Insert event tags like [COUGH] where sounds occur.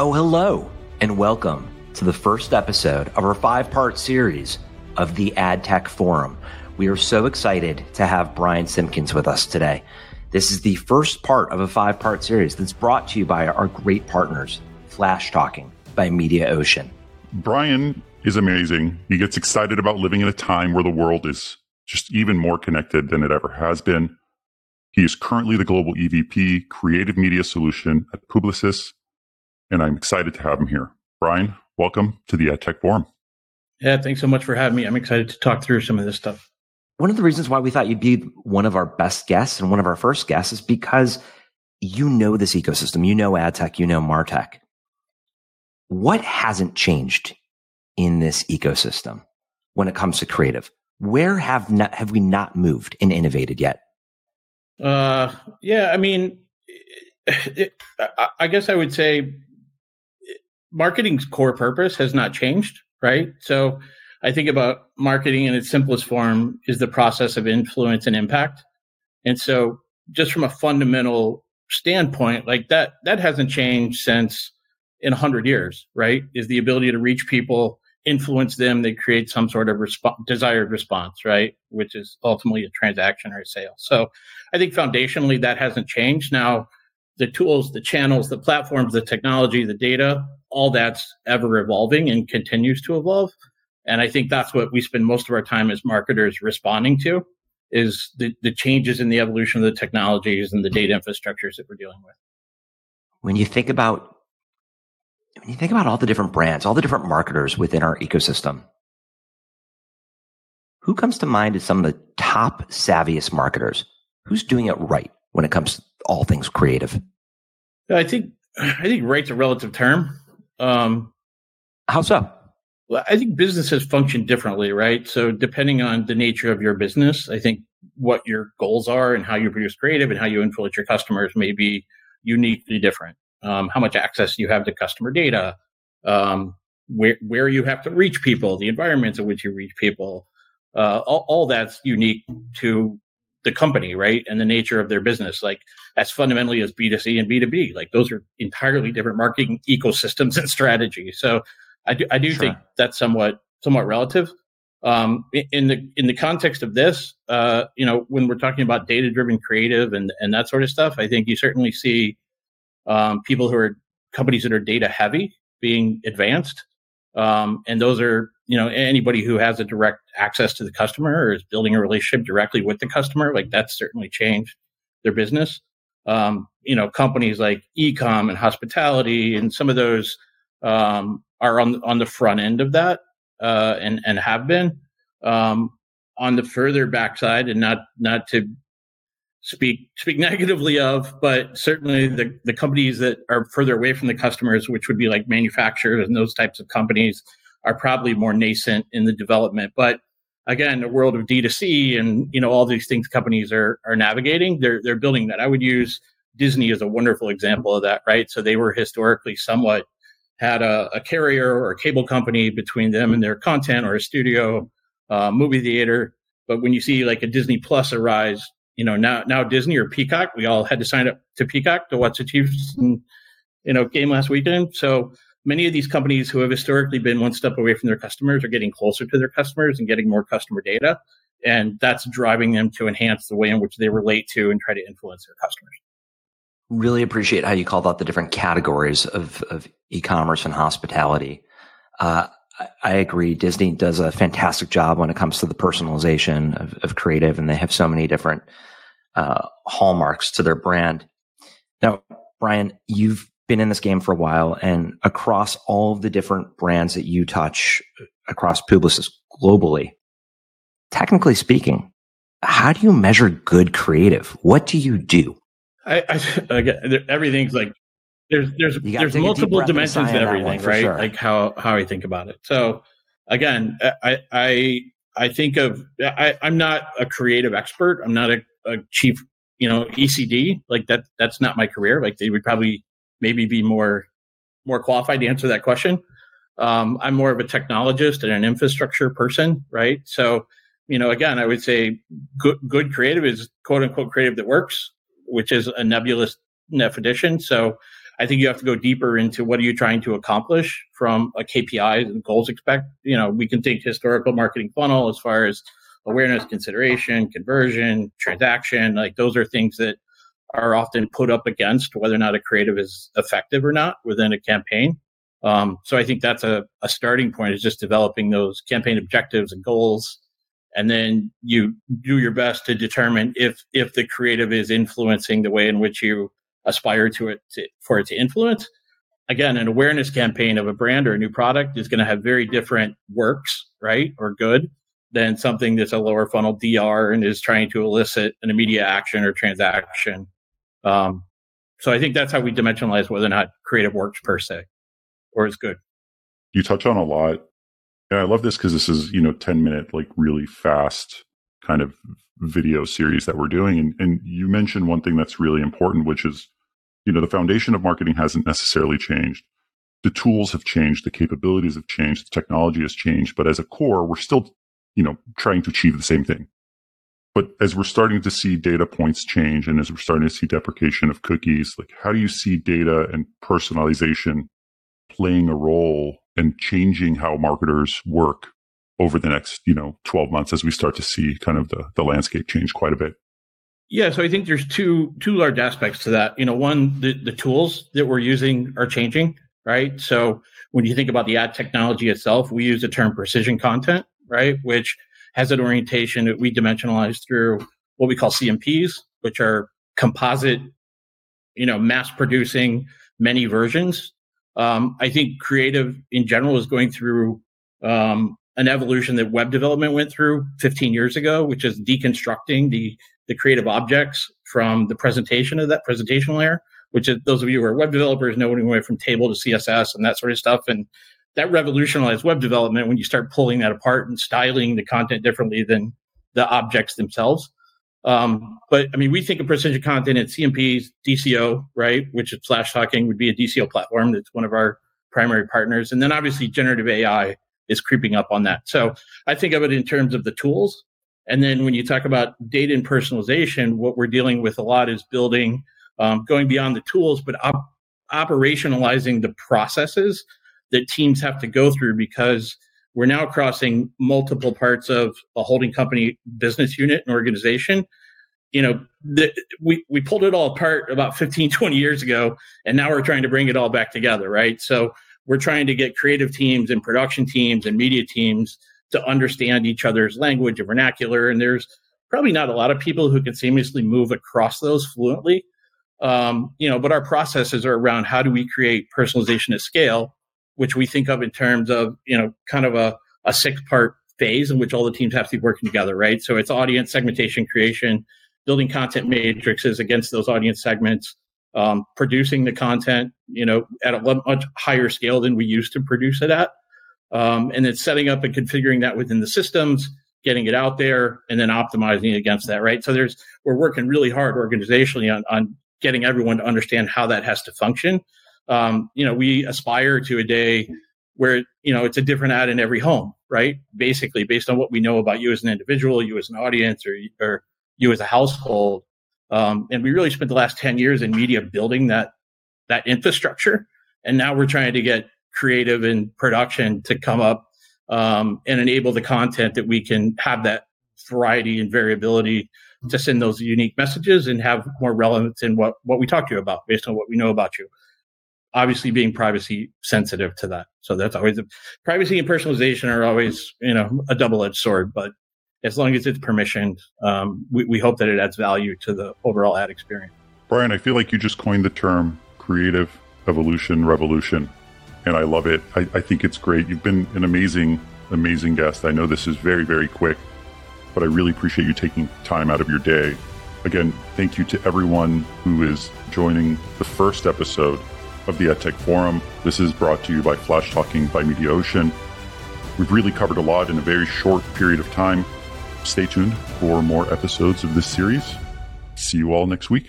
Oh, hello, and welcome to the first episode of our five part series of the Ad Tech Forum. We are so excited to have Bryan Simkins with us today. This is the first part of a five part series that's brought to you by our great partners, Flashtalking by Mediaocean. Brian is amazing. He gets excited about living in a time where the world is just even more connected than it ever has been. He is currently the global EVP, Creative Media Solution at Publicis, and I'm excited to have him here. Bryan, welcome to the AdTech Forum. Yeah, thanks so much for having me. I'm excited to talk through some of this stuff. One of the reasons why we thought you'd be one of our best guests and one of our first guests is because you know this ecosystem, you know ad tech, you know martech. What hasn't changed in this ecosystem when it comes to creative? Where have not, have we not moved and innovated yet? Uh, yeah, I mean, it, I guess I would say marketing's core purpose has not changed, right? So I think about marketing in its simplest form is the process of influence and impact. And so just from a fundamental standpoint, like that, that hasn't changed since in a hundred years, right? Is the ability to reach people, influence them, they create some sort of resp- desired response, right? Which is ultimately a transaction or a sale. So I think foundationally that hasn't changed. Now, the tools, the channels, the platforms, the technology, the data, all that's ever evolving and continues to evolve. And I think that's what we spend most of our time as marketers responding to is the, the changes in the evolution of the technologies and the data infrastructures that we're dealing with. When you think about when you think about all the different brands, all the different marketers within our ecosystem, who comes to mind as some of the top savviest marketers? Who's doing it right when it comes to all things creative? I think I think right's a relative term. Um, How so? Well, I think businesses function differently, right? So depending on the nature of your business, I think what your goals are and how you produce creative and how you influence your customers may be uniquely different. Um, how much access you have to customer data, um, where where you have to reach people, the environments in which you reach people, uh, all, all that's unique to the company, right? And the nature of their business. Like as fundamentally as B2C and B2B. Like those are entirely different marketing ecosystems [LAUGHS] and strategies. So I do, I do sure. think that's somewhat somewhat relative. Um, in the in the context of this, uh, you know, when we're talking about data driven creative and and that sort of stuff, I think you certainly see um, people who are companies that are data heavy being advanced, um, and those are you know anybody who has a direct access to the customer or is building a relationship directly with the customer like that's certainly changed their business. Um, you know companies like ecom and hospitality and some of those um, are on on the front end of that uh, and and have been. Um, on the further backside and not not to speak speak [LAUGHS] negatively of but certainly the the companies that are further away from the customers which would be like manufacturers and those types of companies are probably more nascent in the development. But again, the world of D2C and you know all these things companies are are navigating, they're they're building that. I would use Disney as a wonderful example of that, right? So they were historically somewhat had a, a carrier or a cable company between them and their content or a studio, uh, movie theater. But when you see like a Disney Plus arise, you know now now Disney or Peacock, we all had to sign up to Peacock to watch the Chiefs and you know game last weekend. So many of these companies who have historically been one step away from their customers are getting closer to their customers and getting more customer data. And that's driving them to enhance the way in which they relate to and try to influence their customers. Really appreciate how you called out the different categories of, of e-commerce and hospitality. Uh, I agree. Disney does a fantastic job when it comes to the personalization of, of creative, and they have so many different uh, hallmarks to their brand. Now, Bryan, you've been in this game for a while and across all of the different brands that you touch uh, across Publicis globally, technically speaking, how do you measure good creative? What do you do? I, I [LAUGHS] again, everything's like there's there's there's multiple dimensions to everything, right? Sure. Like how how I think about it. So again, I I I think of I, I'm not a creative expert. I'm not a, a chief you know ECD. Like that that's not my career. Like they would probably maybe be more more qualified to answer that question. Um, I'm more of a technologist and an infrastructure person, right? So, you know, again, I would say good, good creative is quote unquote creative that works, which is a nebulous definition. So, I think you have to go deeper into what are you trying to accomplish from a KPI and goals expect. You know, we can take historical marketing funnel as far as awareness, consideration, conversion, transaction. Like those are things that are often put up against whether or not a creative is effective or not within a campaign. Um, so I think that's a, a starting point is just developing those campaign objectives and goals. And then you do your best to determine if if the creative is influencing the way in which you aspire to it to, for it to influence. Again, an awareness campaign of a brand or a new product is going to have very different works, right, or good than something that's a lower funnel DR and is trying to elicit an immediate action or transaction. Um, so I think that's how we dimensionalize whether or not creative works per se or is good. You touch on a lot. Yeah, I love this because this is, you know, 10 minute, like really fast kind of video series that we're doing. And, and you mentioned one thing that's really important, which is, you know, the foundation of marketing hasn't necessarily changed. The tools have changed, the capabilities have changed, the technology has changed, but as a core, we're still, you know, trying to achieve the same thing. But as we're starting to see data points change and as we're starting to see deprecation of cookies, like how do you see data and personalization playing a role and changing how marketers work over the next, you know, 12 months as we start to see kind of the, the landscape change quite a bit? Yeah, so I think there's two two large aspects to that. You know, one, the, the tools that we're using are changing, right? So when you think about the ad technology itself, we use the term precision content, right? Which has an orientation that we dimensionalize through what we call CMPs, which are composite, you know, mass producing many versions. Um, I think creative in general is going through um, an evolution that web development went through 15 years ago, which is deconstructing the the creative objects from the presentation of that presentation layer. Which is those of you who are web developers know when we went from table to CSS and that sort of stuff, and that revolutionized web development when you start pulling that apart and styling the content differently than the objects themselves. Um, but I mean, we think of precision content at CMPs, DCO, right? Which is Flashtalking would be a DCO platform. That's one of our primary partners. And then obviously generative AI is creeping up on that. So I think of it in terms of the tools. And then when you talk about data and personalization, what we're dealing with a lot is building, um, going beyond the tools, but op- operationalizing the processes that teams have to go through because we're now crossing multiple parts of a holding company business unit and organization. You know the, we, we pulled it all apart about 15 20 years ago and now we're trying to bring it all back together right? So we're trying to get creative teams and production teams and media teams to understand each other's language and vernacular and there's probably not a lot of people who can seamlessly move across those fluently. Um, you know but our processes are around how do we create personalization at scale which we think of in terms of you know kind of a, a six part phase in which all the teams have to be working together right? So it's audience segmentation creation building content matrices against those audience segments um, producing the content you know at a much higher scale than we used to produce it at. Um, and then setting up and configuring that within the systems getting it out there and then optimizing against that right? So there's we're working really hard organizationally on, on getting everyone to understand how that has to function um, you know, we aspire to a day where, you know, it's a different ad in every home, right? Basically, based on what we know about you as an individual, you as an audience, or, or you as a household. Um, and we really spent the last 10 years in media building that, that infrastructure. And now we're trying to get creative and production to come up um, and enable the content that we can have that variety and variability to send those unique messages and have more relevance in what, what we talk to you about based on what we know about you obviously being privacy sensitive to that. So that's always a, privacy and personalization are always, you know, a double edged sword, but as long as it's permissioned, um, we, we hope that it adds value to the overall ad experience. Bryan, I feel like you just coined the term creative evolution revolution, and I love it. I, I think it's great. You've been an amazing, amazing guest. I know this is very, very quick, but I really appreciate you taking time out of your day. Again, thank you to everyone who is joining the first episode of the AdTech Forum. This is brought to you by Flashtalking by Mediaocean. We've really covered a lot in a very short period of time. Stay tuned for more episodes of this series. See you all next week.